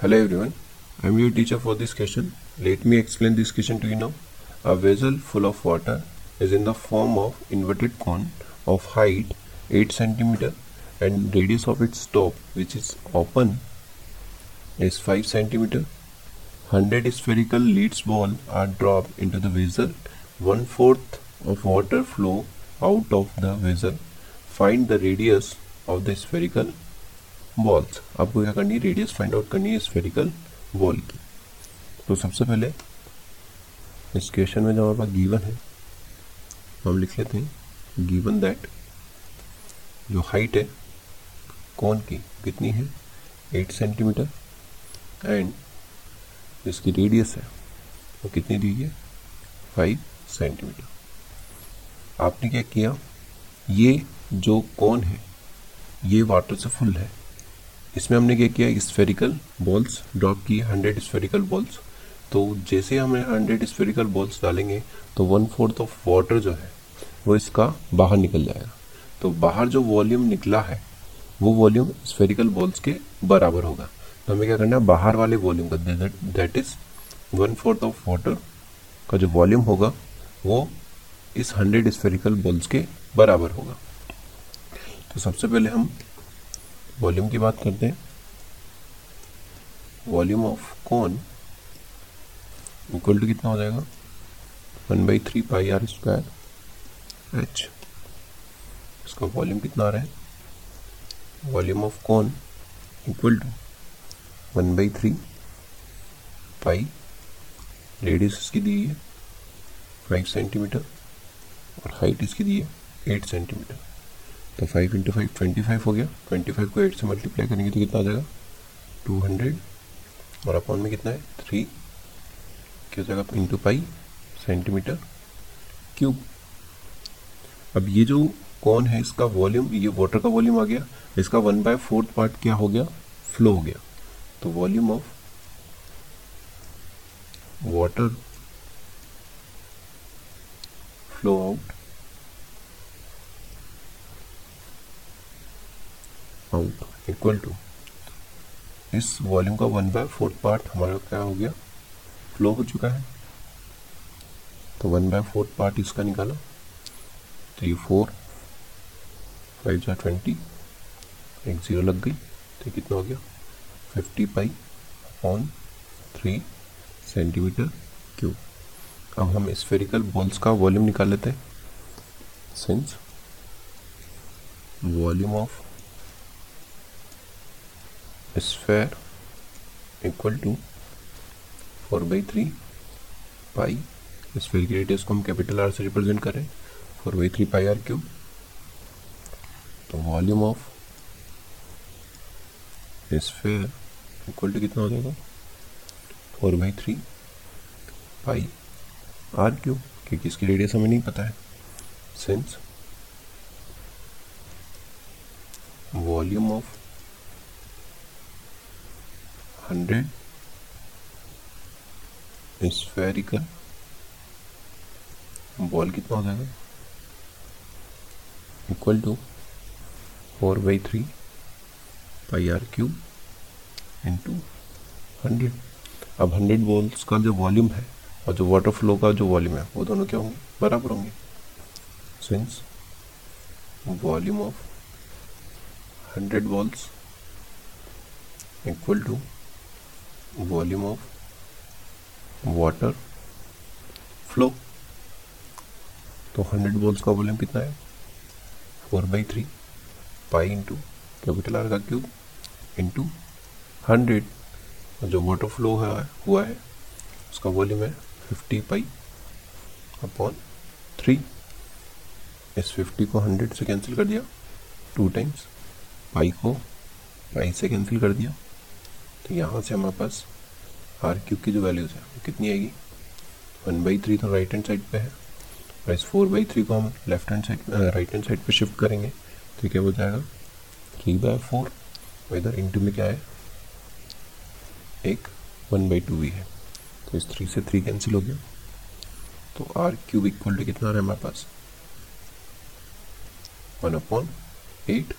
Hello everyone, I am your teacher for this question. Let me explain this question to you now. A vessel full of water is in the form of inverted cone of height 8 cm and radius of its top which is open is 5 cm. 100 spherical leads ball are dropped into the vessel. One fourth of water flow out of the vessel. Find the radius of the spherical balls आपको क्या करनी है? Radius find out करनी है spherical ball की तो सबसे पहले इस क्वेश्चन में जो हमारे पास गिवन है, हम लिख लेते हैं गिवन दैट जो हाइट है, कौन की, कितनी है? एट सेंटीमीटर एंड जिसकी रेडियस है, वो कितनी दी है? फाइव सेंटीमीटर आपने क्या किया? ये जो कौन है, ये वाटर से फुल है। इसमें हमने क्या किया? स्फेरिकल बॉल्स ड्रॉप की हंड्रेड स्फेरिकल बॉल्स तो जैसे हम हंड्रेड स्फेरिकल बॉल्स डालेंगे तो वन फोर्थ ऑफ़ वाटर जो है, वो इसका बाहर निकल जाएगा। तो बाहर जो वॉल्यूम निकला है, वो वॉल्यूम स्फेरिकल बॉल्स के बराबर होगा। तो हमें क्या करना है? बाहर वाले वॉल्यूम का that is one fourth of water का जो वॉल्यूम होगा, वो इस हंड्रेड स्फेरिकल बॉल्स के बराबर होगा। तो सबसे पहले हम वॉल्यूम की बात करते हैं। वॉल्यूम ऑफ़ कौन इक्वल टू कितना हो जाएगा? One by three pi r square h. इसका वॉल्यूम कितना आ रहा है? वॉल्यूम ऑफ़ कौन equal to one by three pi radius इसकी दी है। फाइव सेंटीमीटर और हाइट इसकी दी है। एट सेंटीमीटर तो five into five twenty five हो गया। ट्वेंटी फाइव को एट से मल्टीप्लाई करेंगे तो कितना आ जाएगा? टू हंड्रेड और अपॉन में कितना है? थ्री क्या हो जाएगा इंटू पाई सेंटीमीटर क्यूब अब ये जो कौन है, इसका वॉल्यूम ये वाटर का वॉल्यूम आ गया। इसका वन बाय फोर्थ पार्ट क्या हो गया? फ्लो हो गया। तो volume of water flow out out equal to इस वॉल्यूम का वन बाय फोर्थ पार्ट हमारा क्या हो गया? फ्लो हो चुका है। तो वन बाय फोर्थ पार्ट इसका निकाला। ये फोर फाइव जा ट्वेंटी एक ज़ीरो लग गई। तो कितना हो गया? Fifty pi on three centimeter cube अब हम स्फेरिकल बॉल्स का वॉल्यूम निकाल लेते हैं। Since volume of sphere equal to four by three pi sphere की रेडियस को हम कैपिटल आर से रिप्रेजेंट करें four by three pi r cube तो volume of sphere equal to कितना हो जाएगा? Four by three pi r cube क्योंकि इसकी रेडियस हमें नहीं पता है। Since volume of hundred spherical ball कितना हो जाएगा? Equal to four by three pi r cube into hundred अब हंड्रेड बॉल्स का जो वॉल्यूम है और जो वाटर फ्लो का जो वॉल्यूम है, वो दोनों क्या होंगे? बराबर होंगे। Since volume of hundred balls equal to volume of water flow. तो हंड्रेड बॉल्स का वॉल्यूम कितना है? Four by three pi into capital R का क्यूब इंटू हंड्रेड। जो वाटर फ्लो है, हुआ है, उसका वॉल्यूम है फिफ्टी पाई अपॉन थ्री। इस फिफ्टी को हंड्रेड से कैंसिल कर दिया, टू टाइम्स पाई को पाई से कैंसिल कर दिया। तो यहाँ से हमारे पास आर क्यूब की जो वैल्यूज़ है, वो कितनी आएगी? वन बाई थ्री तो राइट हैंड साइड पे है। और इस फोर बाई थ्री को हम left hand side right hand side पे शिफ्ट करेंगे तो क्या हो जाएगा? थ्री बाय फोर और इधर इंटू में क्या है? एक वन बाई टू भी है। तो इस थ्री से थ्री कैंसिल हो गया। तो आर क्यूब इक्वल टू कितना रहा है हमारे पास? वन अपॉन एट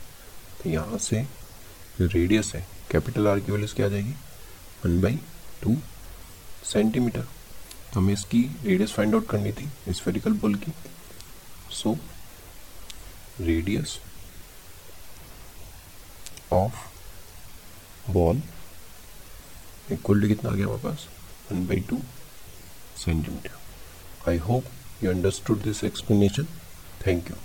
तो यहाँ से जो रेडियस है कैपिटल आर की वैल्यूज़ क्या आ जाएगी? One by two centimeter. तो हमें इसकी रेडियस फाइंड आउट करनी थी स्फेरिकल बॉल की। So radius of ball equal to कितना आ गया हमारे पास? One by two centimeter I hope you understood this explanation thank you.